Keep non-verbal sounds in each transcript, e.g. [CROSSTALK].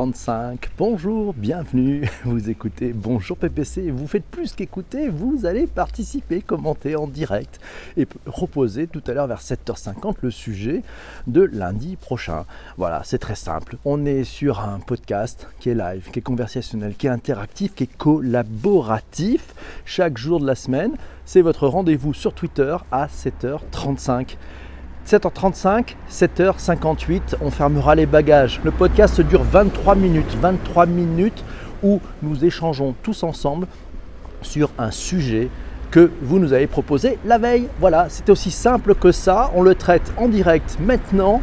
7h35. Bonjour, bienvenue. [LAUGHS] Vous écoutez Bonjour PPC. Vous faites plus qu'écouter, vous allez participer, commenter en direct et reposer tout à l'heure vers 7h50 le sujet de lundi prochain. Voilà, c'est très simple. On est sur un podcast qui est live, qui est conversationnel, qui est interactif, qui est collaboratif chaque jour de la semaine. C'est votre rendez-vous sur Twitter à 7h35. 7h35, 7h58, on fermera les bagages. Le podcast dure 23 minutes, 23 minutes où nous échangeons tous ensemble sur un sujet que vous nous avez proposé la veille. Voilà, c'est aussi simple que ça, on le traite en direct maintenant.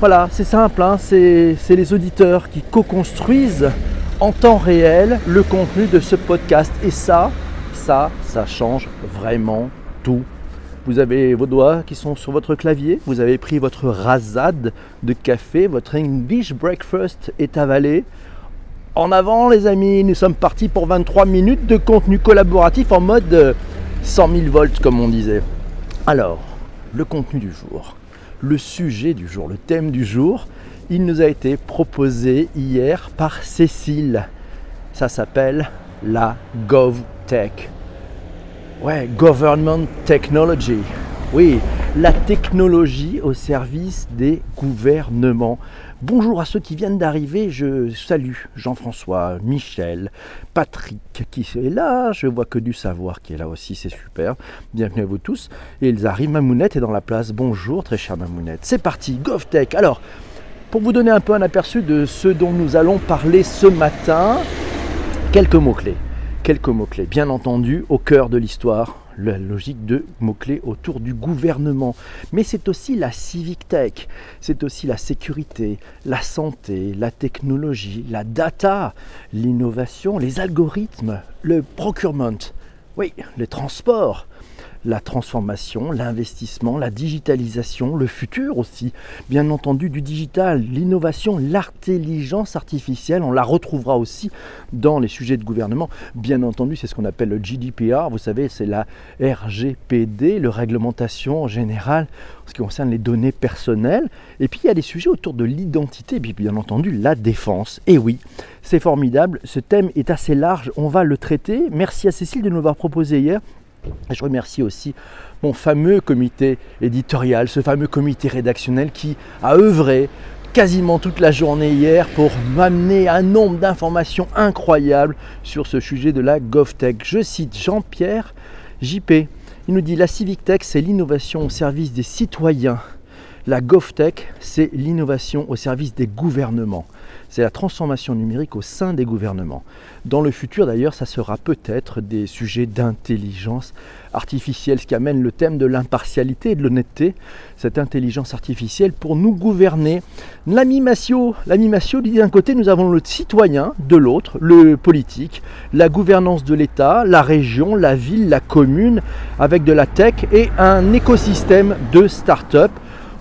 Voilà, c'est simple, hein. c'est les auditeurs qui co-construisent en temps réel le contenu de ce podcast. Et ça, ça, ça change vraiment tout vous avez vos doigts qui sont sur votre clavier, vous avez pris votre rasade de café, votre English breakfast est avalé. En avant les amis, nous sommes partis pour 23 minutes de contenu collaboratif en mode 100 000 volts comme on disait. Alors, le contenu du jour, le sujet du jour, le thème du jour, il nous a été proposé hier par Cécile. Ça s'appelle la GovTech. Ouais, Government Technology. Oui, la technologie au service des gouvernements. Bonjour à ceux qui viennent d'arriver, je salue Jean-François, Michel, Patrick qui est là, je vois que du savoir qui est là aussi, c'est super. Bienvenue à vous tous. Et ils arrivent, Mamounette est dans la place. Bonjour très chère Mamounette. C'est parti, GovTech. Alors, pour vous donner un peu un aperçu de ce dont nous allons parler ce matin, quelques mots-clés quelques mots-clés. Bien entendu, au cœur de l'histoire, la logique de mots-clés autour du gouvernement. Mais c'est aussi la civic tech, c'est aussi la sécurité, la santé, la technologie, la data, l'innovation, les algorithmes, le procurement, oui, les transports, la transformation, l'investissement, la digitalisation, le futur aussi, bien entendu du digital, l'innovation, l'intelligence artificielle, on la retrouvera aussi dans les sujets de gouvernement. Bien entendu, c'est ce qu'on appelle le GDPR, vous savez, c'est la RGPD, le réglementation générale en ce qui concerne les données personnelles. Et puis il y a des sujets autour de l'identité, puis bien entendu la défense. Et oui, c'est formidable, ce thème est assez large, on va le traiter. Merci à Cécile de nous avoir proposé hier je remercie aussi mon fameux comité éditorial, ce fameux comité rédactionnel qui a œuvré quasiment toute la journée hier pour m'amener un nombre d'informations incroyables sur ce sujet de la GovTech. Je cite Jean-Pierre JP. Il nous dit la Civic Tech, c'est l'innovation au service des citoyens. La GovTech, c'est l'innovation au service des gouvernements c'est la transformation numérique au sein des gouvernements. Dans le futur d'ailleurs, ça sera peut-être des sujets d'intelligence artificielle, ce qui amène le thème de l'impartialité et de l'honnêteté, cette intelligence artificielle pour nous gouverner. L'animation, l'animation dit d'un côté, nous avons le citoyen, de l'autre, le politique, la gouvernance de l'État, la région, la ville, la commune, avec de la tech et un écosystème de start-up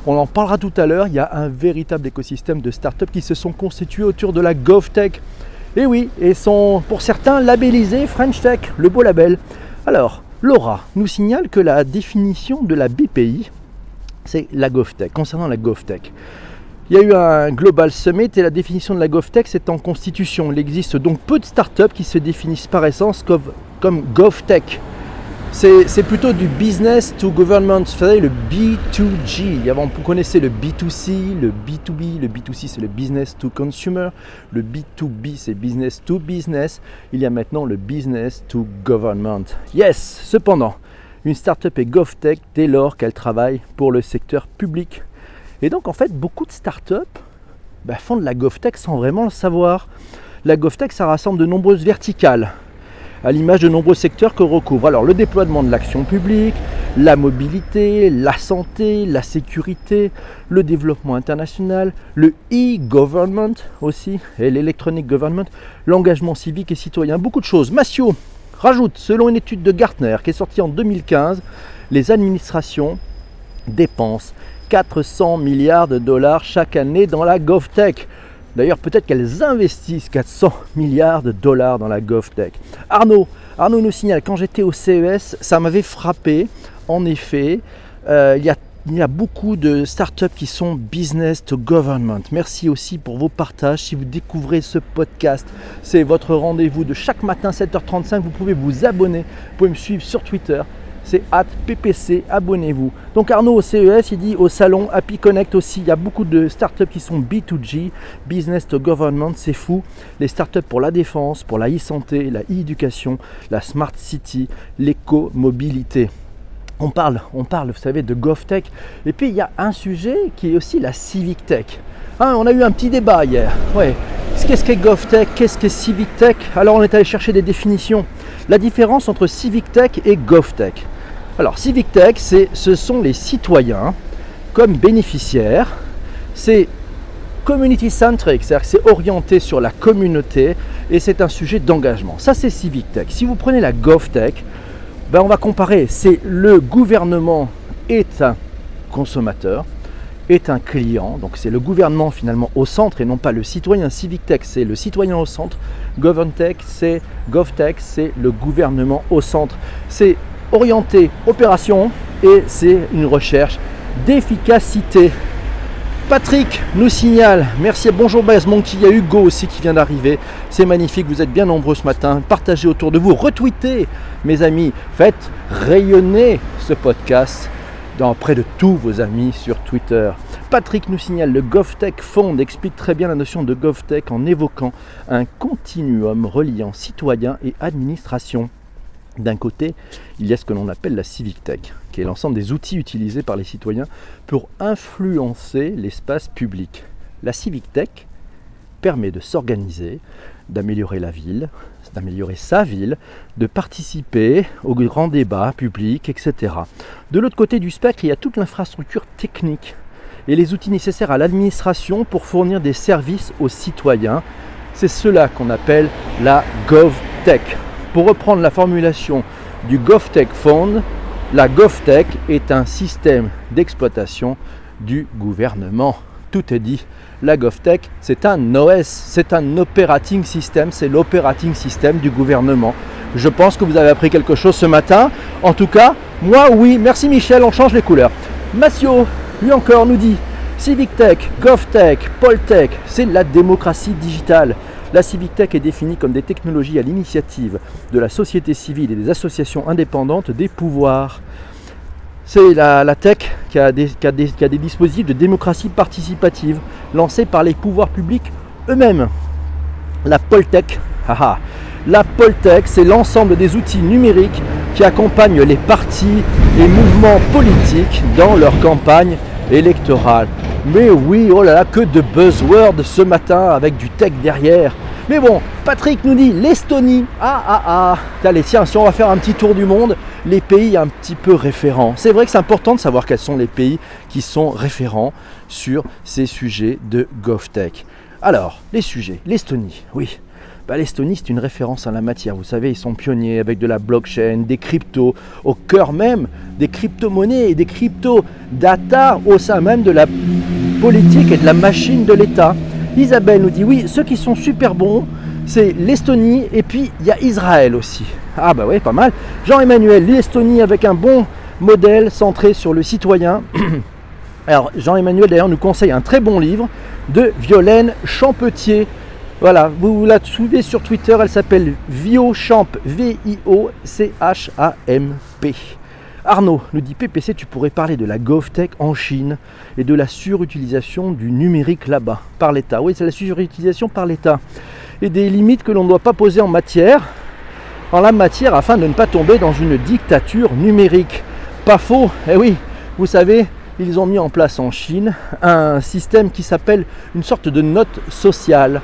on en parlera tout à l'heure, il y a un véritable écosystème de startups qui se sont constitués autour de la GovTech. Et oui, et sont pour certains labellisés French Tech, le beau label. Alors, Laura nous signale que la définition de la BPI, c'est la GovTech, concernant la GovTech. Il y a eu un Global Summit et la définition de la GovTech, c'est en constitution. Il existe donc peu de startups qui se définissent par essence comme, comme GovTech. C'est plutôt du business to government, vous savez, le B2G. Avant, vous connaissez le B2C, le B2B. Le B2C, c'est le business to consumer. Le B2B, c'est business to business. Il y a maintenant le business to government. Yes, cependant, une startup est GovTech dès lors qu'elle travaille pour le secteur public. Et donc, en fait, beaucoup de startups bah, font de la GovTech sans vraiment le savoir. La GovTech, ça rassemble de nombreuses verticales à l'image de nombreux secteurs que recouvre alors le déploiement de l'action publique, la mobilité, la santé, la sécurité, le développement international, le e-government aussi, et l'électronic government, l'engagement civique et citoyen, beaucoup de choses. Massio rajoute, selon une étude de Gartner qui est sortie en 2015, les administrations dépensent 400 milliards de dollars chaque année dans la GovTech. D'ailleurs, peut-être qu'elles investissent 400 milliards de dollars dans la GovTech. Arnaud, Arnaud nous signale, quand j'étais au CES, ça m'avait frappé. En effet, euh, il y a beaucoup de startups qui sont business to government. Merci aussi pour vos partages. Si vous découvrez ce podcast, c'est votre rendez-vous de chaque matin 7h35. Vous pouvez vous abonner. Vous pouvez me suivre sur Twitter. C'est at PPC, abonnez-vous. Donc Arnaud au CES, il dit au salon Happy Connect aussi, il y a beaucoup de startups qui sont B2G, business to government, c'est fou. Les startups pour la défense, pour la e-santé, la e-éducation, la smart city, l'éco-mobilité on parle, on parle, vous savez, de GovTech. Et puis il y a un sujet qui est aussi la Civic Tech. Hein, on a eu un petit débat hier. Ouais. Qu'est-ce qu'est GovTech? Qu'est-ce qu'est Civic Tech? Alors on est allé chercher des définitions. La différence entre Civic Tech et GovTech. Alors Civic Tech, ce sont les citoyens comme bénéficiaires. C'est community centric, c'est-à-dire que c'est orienté sur la communauté et c'est un sujet d'engagement. Ça c'est Civic Tech. Si vous prenez la GovTech, ben, on va comparer. C'est le gouvernement est un consommateur, est un client. Donc c'est le gouvernement finalement au centre et non pas le citoyen. Civic Tech, c'est le citoyen au centre. GovTech, c'est GovTech, c'est le gouvernement au centre. C'est orienté opération et c'est une recherche d'efficacité. Patrick nous signale, merci, bonjour Baz Monkey, il y a Hugo aussi qui vient d'arriver, c'est magnifique, vous êtes bien nombreux ce matin, partagez autour de vous, retweetez mes amis, faites rayonner ce podcast dans près de tous vos amis sur Twitter. Patrick nous signale, le GovTech Fund explique très bien la notion de GovTech en évoquant un continuum reliant citoyens et administration. D'un côté, il y a ce que l'on appelle la Civic Tech, qui est l'ensemble des outils utilisés par les citoyens pour influencer l'espace public. La Civic Tech permet de s'organiser, d'améliorer la ville, d'améliorer sa ville, de participer aux grands débats publics, etc. De l'autre côté du spectre, il y a toute l'infrastructure technique et les outils nécessaires à l'administration pour fournir des services aux citoyens. C'est cela qu'on appelle la GovTech. Pour reprendre la formulation du GovTech Fund, la GovTech est un système d'exploitation du gouvernement. Tout est dit. La GovTech, c'est un OS, c'est un operating system, c'est l'operating system du gouvernement. Je pense que vous avez appris quelque chose ce matin. En tout cas, moi oui. Merci Michel, on change les couleurs. Massio, lui encore, nous dit Civic Tech, GovTech, Poltech, c'est la démocratie digitale. La Civic Tech est définie comme des technologies à l'initiative de la société civile et des associations indépendantes des pouvoirs. C'est la, tech qui a, des, dispositifs de démocratie participative lancés par les pouvoirs publics eux-mêmes. La Poltech, [LAUGHS] la Poltech, c'est l'ensemble des outils numériques qui accompagnent les partis et mouvements politiques dans leur campagne électorale. Mais oui, oh là là, que de buzzwords ce matin avec du tech derrière. Mais bon, Patrick nous dit l'Estonie. Ah ah ah. Allez, tiens, si on va faire un petit tour du monde, les pays un petit peu référents. C'est vrai que c'est important de savoir quels sont les pays qui sont référents sur ces sujets de GovTech. Alors, les sujets. L'Estonie, oui. L'Estonie, c'est une référence en la matière. Vous savez, ils sont pionniers avec de la blockchain, des cryptos, au cœur même des crypto-monnaies et des crypto-data au sein même de la politique et de la machine de l'État. Isabelle nous dit oui, ceux qui sont super bons, c'est l'Estonie et puis il y a Israël aussi. Ah bah oui, pas mal. Jean-Emmanuel, l'Estonie avec un bon modèle centré sur le citoyen. [COUGHS] Alors Jean-Emmanuel d'ailleurs nous conseille un très bon livre de Violaine Champetier. Voilà, vous la suivez sur Twitter, elle s'appelle Viochamp, V-I-O-C-H-A-M-P. Arnaud nous dit PPC, tu pourrais parler de la GovTech en Chine et de la surutilisation du numérique là-bas par l'État. Oui, c'est la surutilisation par l'État et des limites que l'on ne doit pas poser en matière, en la matière, afin de ne pas tomber dans une dictature numérique. Pas faux, eh oui, vous savez, ils ont mis en place en Chine un système qui s'appelle une sorte de note sociale.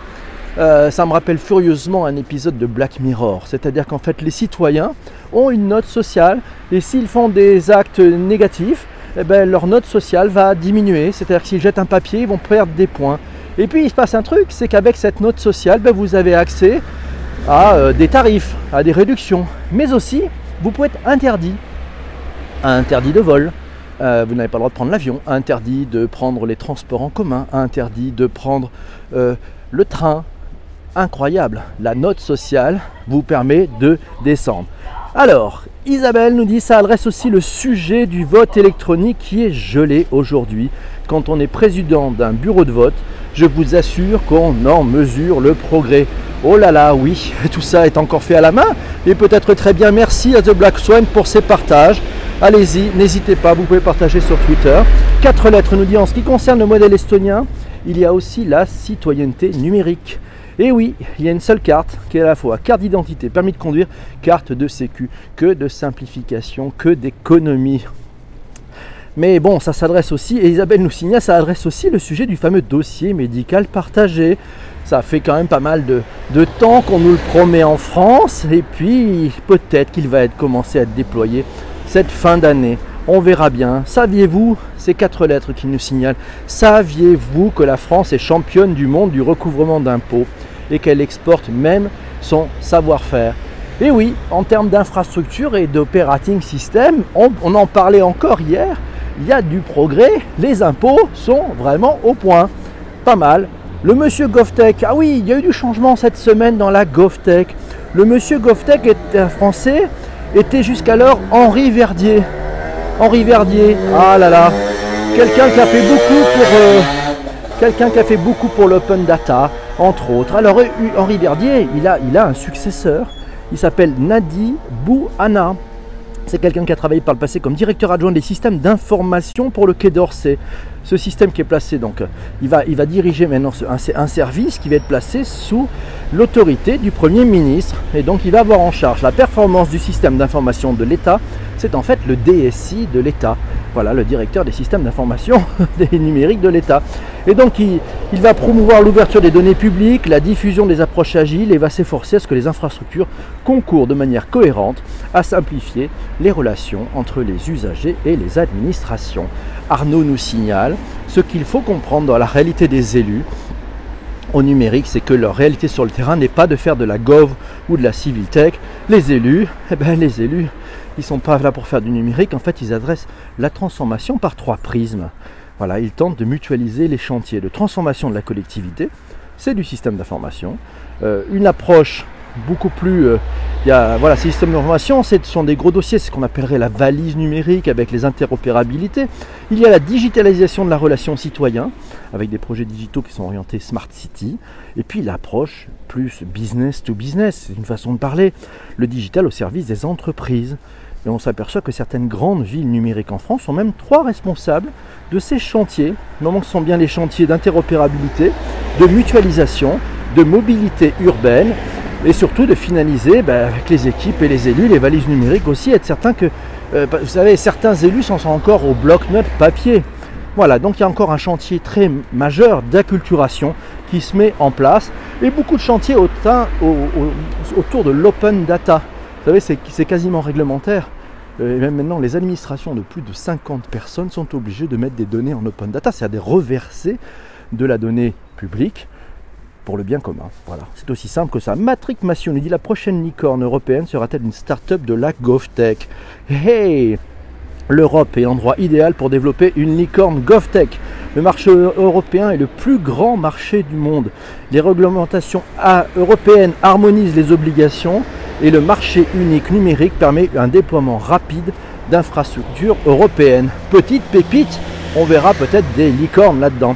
Euh, ça me rappelle furieusement un épisode de Black Mirror, c'est-à-dire qu'en fait les citoyens ont une note sociale et s'ils font des actes négatifs, eh ben, leur note sociale va diminuer, c'est-à-dire que s'ils jettent un papier, ils vont perdre des points. Et puis il se passe un truc, c'est qu'avec cette note sociale, ben, vous avez accès à euh, des tarifs, à des réductions, mais aussi vous pouvez être interdit, interdit de vol, euh, vous n'avez pas le droit de prendre l'avion, interdit de prendre les transports en commun, interdit de prendre le train, incroyable. La note sociale vous permet de descendre. Alors, Isabelle nous dit ça adresse aussi le sujet du vote électronique qui est gelé aujourd'hui. Quand on est président d'un bureau de vote, je vous assure qu'on en mesure le progrès. Oh là là, oui, [LAUGHS] tout ça est encore fait à la main. Et peut-être très bien merci à The Black Swan pour ses partages. Allez-y, n'hésitez pas, vous pouvez partager sur Twitter. Quatre lettres nous dit en ce qui concerne le modèle estonien, il y a aussi la citoyenneté numérique. Et oui, il y a une seule carte qui est à la fois carte d'identité, permis de conduire, carte de sécu, que de simplification, que d'économie. Mais bon, ça s'adresse aussi, et Isabelle nous signale, ça adresse aussi le sujet du fameux dossier médical partagé. Ça fait quand même pas mal de, de temps qu'on nous le promet en France, et puis peut-être qu'il va être commencé à être déployé cette fin d'année. On verra bien. Saviez-vous, ces quatre lettres qui nous signalent, saviez-vous que la France est championne du monde du recouvrement d'impôts et qu'elle exporte même son savoir-faire? Et oui, en termes d'infrastructure et d'operating system, on, on en parlait encore hier, il y a du progrès, les impôts sont vraiment au point. Pas mal. Le monsieur GovTech, ah oui, il y a eu du changement cette semaine dans la GovTech. Le monsieur GovTech est un français, était jusqu'alors Henri Verdier. Henri Verdier, ah là là, quelqu'un qui a fait beaucoup pour euh, quelqu'un qui a fait beaucoup pour l'open data, entre autres. Alors Henri Verdier, il a, il a un successeur, il s'appelle Nadi Bouhana. C'est quelqu'un qui a travaillé par le passé comme directeur adjoint des systèmes d'information pour le Quai d'Orsay. Ce système qui est placé, donc, il va, diriger maintenant un service qui va être placé sous l'autorité du Premier ministre. Et donc, il va avoir en charge la performance du système d'information de l'État. C'est en fait le DSI de l'État. Voilà, le directeur des systèmes d'information [LAUGHS] des numériques de l'État. Et donc, il, va promouvoir l'ouverture des données publiques, la diffusion des approches agiles et va s'efforcer à ce que les infrastructures concourent de manière cohérente à simplifier les relations entre les usagers et les administrations. Arnaud nous signale ce qu'il faut comprendre dans la réalité des élus au numérique, c'est que leur réalité sur le terrain n'est pas de faire de la gov ou de la civil tech. Les élus, eh ben, les élus, ils sont pas là pour faire du numérique. En fait, ils adressent la transformation par trois prismes. Voilà, ils tentent de mutualiser les chantiers de transformation de la collectivité. C'est du système d'information. Euh, une approche beaucoup plus. Euh, y a, voilà, ces systèmes d'information, ce sont des gros dossiers, ce qu'on appellerait la valise numérique avec les interopérabilités. Il y a la digitalisation de la relation citoyen, avec des projets digitaux qui sont orientés Smart City. Et puis l'approche plus business to business, c'est une façon de parler, le digital au service des entreprises. Et on s'aperçoit que certaines grandes villes numériques en France sont même trois responsables de ces chantiers. Normalement, ce sont bien les chantiers d'interopérabilité, de mutualisation, de mobilité urbaine et surtout de finaliser ben, avec les équipes et les élus, les valises numériques aussi, être certain que, euh, vous savez, certains élus sont encore au bloc-notes papier. Voilà, donc il y a encore un chantier très majeur d'acculturation qui se met en place et beaucoup de chantiers au, au, autour de l'open data. Vous savez, c'est quasiment réglementaire. Euh, et même maintenant, les administrations de plus de 50 personnes sont obligées de mettre des données en open data, c'est-à-dire reverser de la donnée publique pour le bien commun. Voilà, c'est aussi simple que ça. Matrick Massion nous dit la prochaine licorne européenne sera-t-elle une start-up de la GovTech? Hey L'Europe est l'endroit idéal pour développer une licorne GovTech. Le marché européen est le plus grand marché du monde. Les réglementations européennes harmonisent les obligations et le marché unique numérique permet un déploiement rapide d'infrastructures européennes. Petite pépite, on verra peut-être des licornes là-dedans.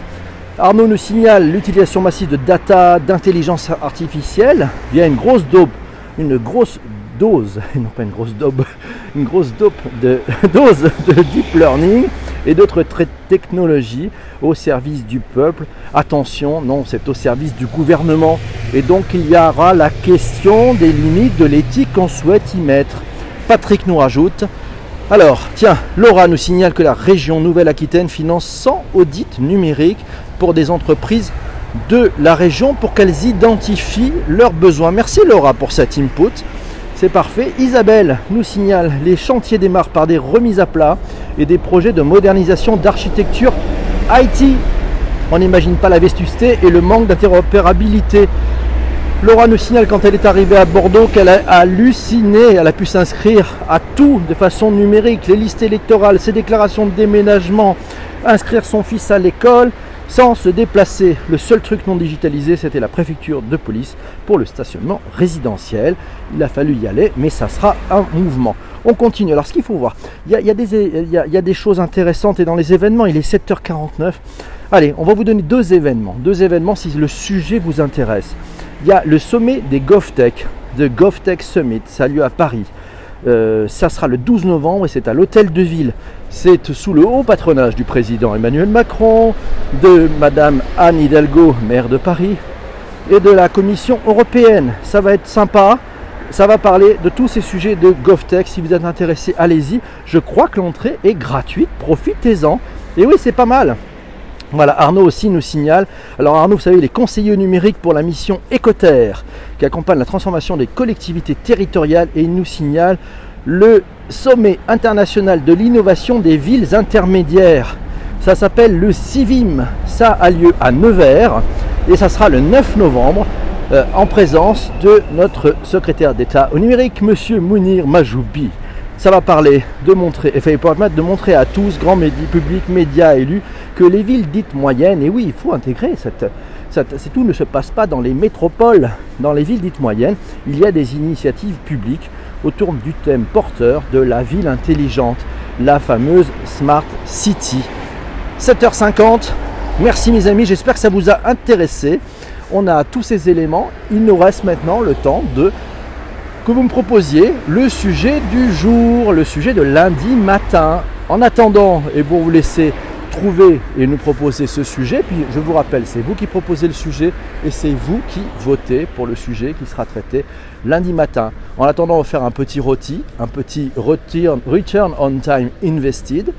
Arnaud nous signale l'utilisation massive de data, d'intelligence artificielle via une grosse dope, une grosse dose, [LAUGHS] non pas une grosse dope, [LAUGHS] une grosse dope de [LAUGHS] dose de deep learning et d'autres technologies au service du peuple. Attention, non, c'est au service du gouvernement. Et donc il y aura la question des limites de l'éthique qu'on souhaite y mettre. Patrick nous rajoute alors, tiens, Laura nous signale que la région Nouvelle-Aquitaine finance 100 audits numériques pour des entreprises de la région pour qu'elles identifient leurs besoins. Merci Laura pour cet input. C'est parfait. Isabelle nous signale les chantiers démarrent par des remises à plat et des projets de modernisation d'architecture IT. On n'imagine pas la vestusté et le manque d'interopérabilité. Laura nous signale quand elle est arrivée à Bordeaux qu'elle a halluciné, elle a pu s'inscrire à tout de façon numérique, les listes électorales, ses déclarations de déménagement, inscrire son fils à l'école, sans se déplacer. Le seul truc non digitalisé, c'était la préfecture de police pour le stationnement résidentiel. Il a fallu y aller, mais ça sera un mouvement. On continue. Alors, ce qu'il faut voir, il y, a, des, choses intéressantes et dans les événements, il est 7h49. Allez, on va vous donner deux événements. Deux événements si le sujet vous intéresse. Il y a le sommet des GovTech, The GovTech Summit, ça a lieu à Paris. Euh, ça sera le 12 novembre et c'est à l'hôtel de ville. C'est sous le haut patronage du président Emmanuel Macron, de Madame Anne Hidalgo, maire de Paris, et de la Commission européenne. Ça va être sympa. Ça va parler de tous ces sujets de GovTech. Si vous êtes intéressé, allez-y. Je crois que l'entrée est gratuite. Profitez-en. Et oui, c'est pas mal. Voilà, Arnaud aussi nous signale. Alors Arnaud, vous savez, il est conseiller numérique pour la mission Écoterre, qui accompagne la transformation des collectivités territoriales, et il nous signale le sommet international de l'innovation des villes intermédiaires. Ça s'appelle le CIVIM. Ça a lieu à Nevers et ça sera le 9 novembre euh, en présence de notre secrétaire d'État au numérique, Monsieur Mounir Majoubi. Ça va parler de montrer, permettre de montrer à tous, grands médias, publics, médias, élus, que les villes dites moyennes, et oui, il faut intégrer cette, cette, tout ne se passe pas dans les métropoles, dans les villes dites moyennes, il y a des initiatives publiques autour du thème porteur de la ville intelligente, la fameuse Smart City. 7h50, merci mes amis, j'espère que ça vous a intéressé. On a tous ces éléments, il nous reste maintenant le temps de que vous me proposiez le sujet du jour, le sujet de lundi matin. En attendant, et pour vous laisser et nous proposer ce sujet, puis je vous rappelle, c'est vous qui proposez le sujet et c'est vous qui votez pour le sujet qui sera traité lundi matin. En attendant, on va faire un petit rôti, un petit return, return on time invested.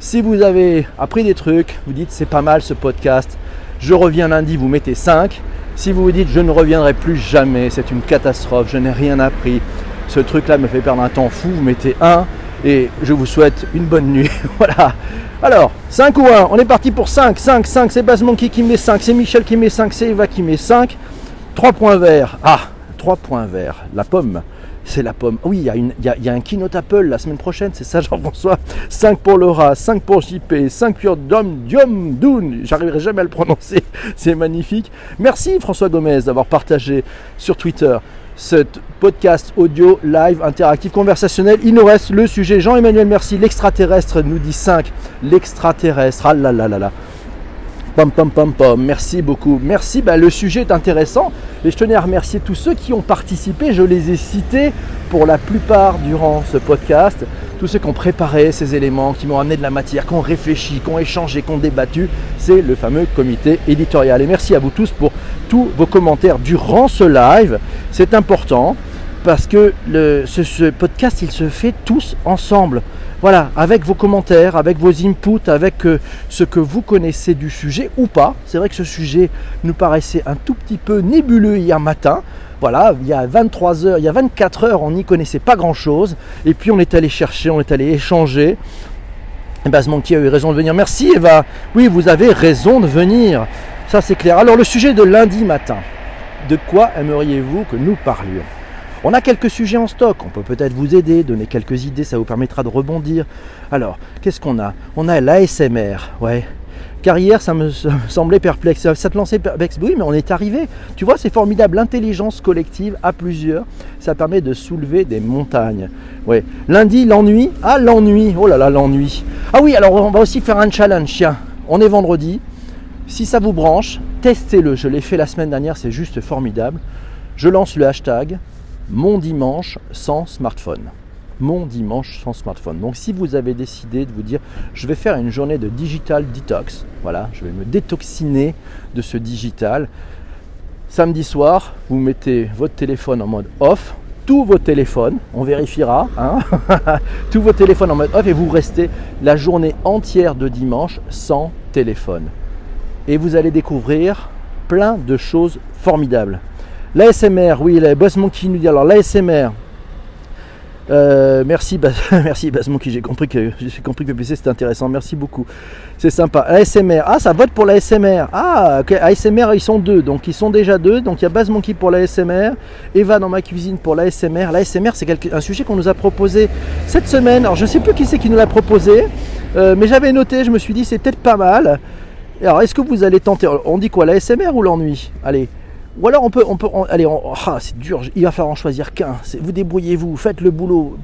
Si vous avez appris des trucs, vous dites c'est pas mal ce podcast, je reviens lundi, vous mettez 5. Si vous vous dites je ne reviendrai plus jamais, c'est une catastrophe, je n'ai rien appris, ce truc-là me fait perdre un temps fou, vous mettez 1 et je vous souhaite une bonne nuit. [LAUGHS] voilà. Alors, 5 ou 1, on est parti pour 5, 5, 5, c'est Baz Monkey qui met 5, c'est Michel qui met 5, c'est Eva qui met 5. 3 points verts. Ah, 3 points verts. La pomme c'est la pomme. Oui, il y, a une, il, y a, un keynote Apple la semaine prochaine, c'est ça [LAUGHS] Jean-François 5 pour Laura, 5 pour JP, 5 pour Dom, Diom, Doun, j'arriverai jamais à le prononcer, [LAUGHS] c'est magnifique. Merci François Gomez d'avoir partagé sur Twitter ce podcast audio live interactif conversationnel. Il nous reste le sujet Jean-Emmanuel Merci, l'extraterrestre nous dit 5, l'extraterrestre, ah là là là là. Pom, pom, pom, pom. Merci beaucoup. Merci. Bah, le sujet est intéressant. Et je tenais à remercier tous ceux qui ont participé. Je les ai cités pour la plupart durant ce podcast. Tous ceux qui ont préparé ces éléments, qui m'ont amené de la matière, qui ont réfléchi, qui ont échangé, qui ont débattu. C'est le fameux comité éditorial. Et merci à vous tous pour tous vos commentaires durant ce live. C'est important parce que ce podcast, il se fait tous ensemble. Voilà, avec vos commentaires, avec vos inputs, avec euh, ce que vous connaissez du sujet ou pas. C'est vrai que ce sujet nous paraissait un tout petit peu nébuleux hier matin. Voilà, il y a 23 heures, il y a 24 heures, on n'y connaissait pas grand-chose. Et puis on est allé chercher, on est allé échanger. Et ben, qui a eu raison de venir. Merci Eva. Oui, vous avez raison de venir. Ça c'est clair. Alors le sujet de lundi matin. De quoi aimeriez-vous que nous parlions? On a quelques sujets en stock, on peut peut-être vous aider, donner quelques idées, ça vous permettra de rebondir. Alors, qu'est-ce qu'on a? On a l'ASMR, ouais. Car hier, ça me semblait perplexe. Ça te lançait perplexe Oui, mais on est arrivé. Tu vois, c'est formidable. L'intelligence collective à plusieurs, ça permet de soulever des montagnes. Ouais. Lundi, l'ennui. Ah, l'ennui. Oh là là, l'ennui. Ah oui, alors on va aussi faire un challenge. Tiens, on est vendredi. Si ça vous branche, testez-le. Je l'ai fait la semaine dernière, c'est juste formidable. Je lance le hashtag mon dimanche sans smartphone. Mon dimanche sans smartphone. Donc si vous avez décidé de vous dire je vais faire une journée de digital detox, voilà, je vais me détoxiner de ce digital. Samedi soir, vous mettez votre téléphone en mode off, tous vos téléphones, on vérifiera, hein [LAUGHS] tous vos téléphones en mode off et vous restez la journée entière de dimanche sans téléphone. Et vous allez découvrir plein de choses formidables. L'ASMR, oui, la Boss Monkey nous dit alors l'ASMR. Euh, merci, [LAUGHS] merci Bass Monkey, j'ai compris que [LAUGHS] j'ai compris que c'était intéressant, merci beaucoup. C'est sympa. ASMR, ah ça vote pour l'ASMR. Ah ok, ASMR ils sont deux, donc ils sont déjà deux. Donc il y a Bass Monkey pour l'ASMR, Eva dans ma cuisine pour l'ASMR. L'ASMR c'est un sujet qu'on nous a proposé cette semaine. Alors je ne sais plus qui c'est qui nous l'a proposé, euh, mais j'avais noté, je me suis dit c'est peut-être pas mal. Alors, est-ce que vous allez tenter On dit quoi, la SMR ou l'ennui? Allez. Ou alors on peut, on peut, allez, ah, c'est dur. Il va falloir en choisir qu'un. Vous débrouillez-vous, faites le boulot.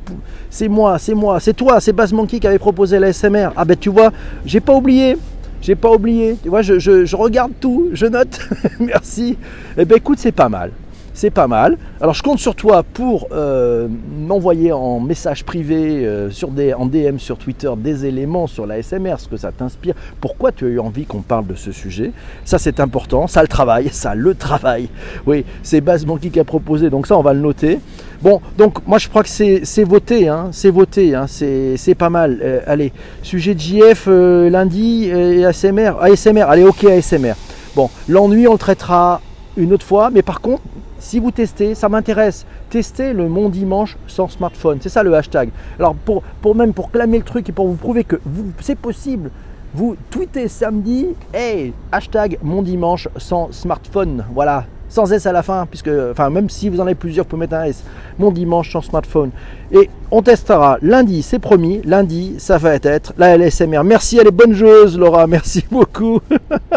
C'est moi, c'est moi, c'est toi, c'est Bass Monkey qui avait proposé la SMR. Ah ben tu vois, j'ai pas oublié. J'ai pas oublié. Tu vois, je, je regarde tout, je note. [LAUGHS] Merci. Eh ben écoute, c'est pas mal c'est pas mal. Alors je compte sur toi pour euh, m'envoyer en message privé, euh, sur des, en DM sur Twitter, des éléments sur la SMR, ce que ça t'inspire, pourquoi tu as eu envie qu'on parle de ce sujet. Ça c'est important, ça le travail, [LAUGHS] ça le travail. Oui, c'est Base Monkey qui a proposé, donc ça on va le noter. Bon, donc moi je crois que c'est voté, hein, c'est voté, hein, c'est pas mal. Euh, allez, sujet de JF lundi et ASMR, ASMR, allez ok ASMR. Bon, l'ennui on le traitera une autre fois, mais par contre, si vous testez, ça m'intéresse. Testez le Mon Dimanche sans smartphone. C'est ça le hashtag. Alors pour, même pour clamer le truc et pour vous prouver que c'est possible, vous tweetez samedi, hey, hashtag Mon Dimanche sans smartphone. Voilà, sans S à la fin, puisque, enfin, même si vous en avez plusieurs, vous pouvez mettre un S. Mon dimanche sans smartphone. Et on testera lundi, c'est promis. Lundi, ça va être la LSMR. Merci, elle est bonne joueuse, Laura. [LAUGHS] Merci beaucoup.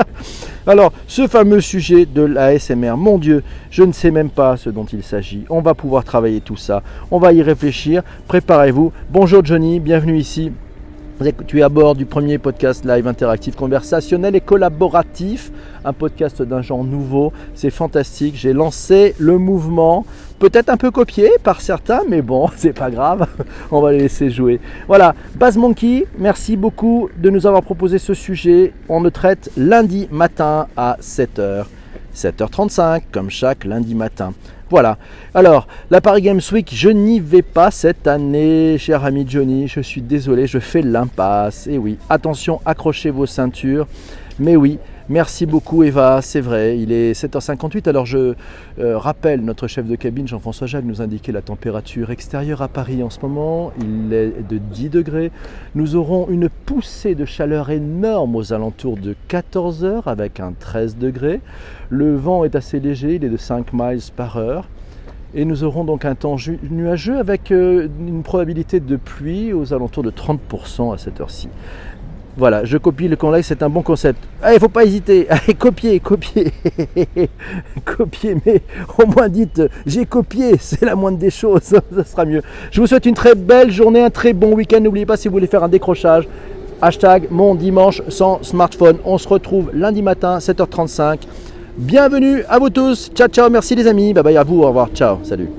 [LAUGHS] Alors, ce fameux sujet de la SMR, mon Dieu, je ne sais même pas ce dont il s'agit. On va pouvoir travailler tout ça. On va y réfléchir. Préparez-vous. Bonjour Johnny, bienvenue ici. Tu es à bord du premier podcast live interactif conversationnel et collaboratif, un podcast d'un genre nouveau. C'est fantastique. J'ai lancé le mouvement, peut-être un peu copié par certains, mais bon, [LAUGHS] c'est pas grave. On va les laisser jouer. Voilà, Baz Monkey, merci beaucoup de nous avoir proposé ce sujet. On le traite lundi matin à 7h. 7h35, comme chaque lundi matin. Voilà. Alors, la Paris Games Week, je n'y vais pas cette année, cher ami Johnny. Je suis désolé, je fais l'impasse. Et oui, attention, accrochez vos ceintures. Mais oui, Merci beaucoup Eva, c'est vrai, il est 7h58. Alors je euh, rappelle, notre chef de cabine Jean-François Jacques nous indiquait la température extérieure à Paris en ce moment. Il est de 10 degrés. Nous aurons une poussée de chaleur énorme aux alentours de 14h avec un 13 degrés. Le vent est assez léger, il est de 5 miles par heure. Et nous aurons donc un temps nuageux avec euh, une probabilité de pluie aux alentours de 30% à cette heure-ci. Voilà, je copie le conlex, c'est un bon concept. Allez, il faut pas hésiter. [LAUGHS] Allez, copier, copier. [LAUGHS] copier, mais au moins dites, j'ai copié, c'est la moindre des choses, [LAUGHS] ça sera mieux. Je vous souhaite une très belle journée, un très bon week-end. N'oubliez pas si vous voulez faire un décrochage, hashtag mon dimanche sans smartphone. On se retrouve lundi matin, 7h35. Bienvenue à vous tous. Ciao, ciao. Merci les amis. Bye bye à vous. Au revoir. Ciao. Salut.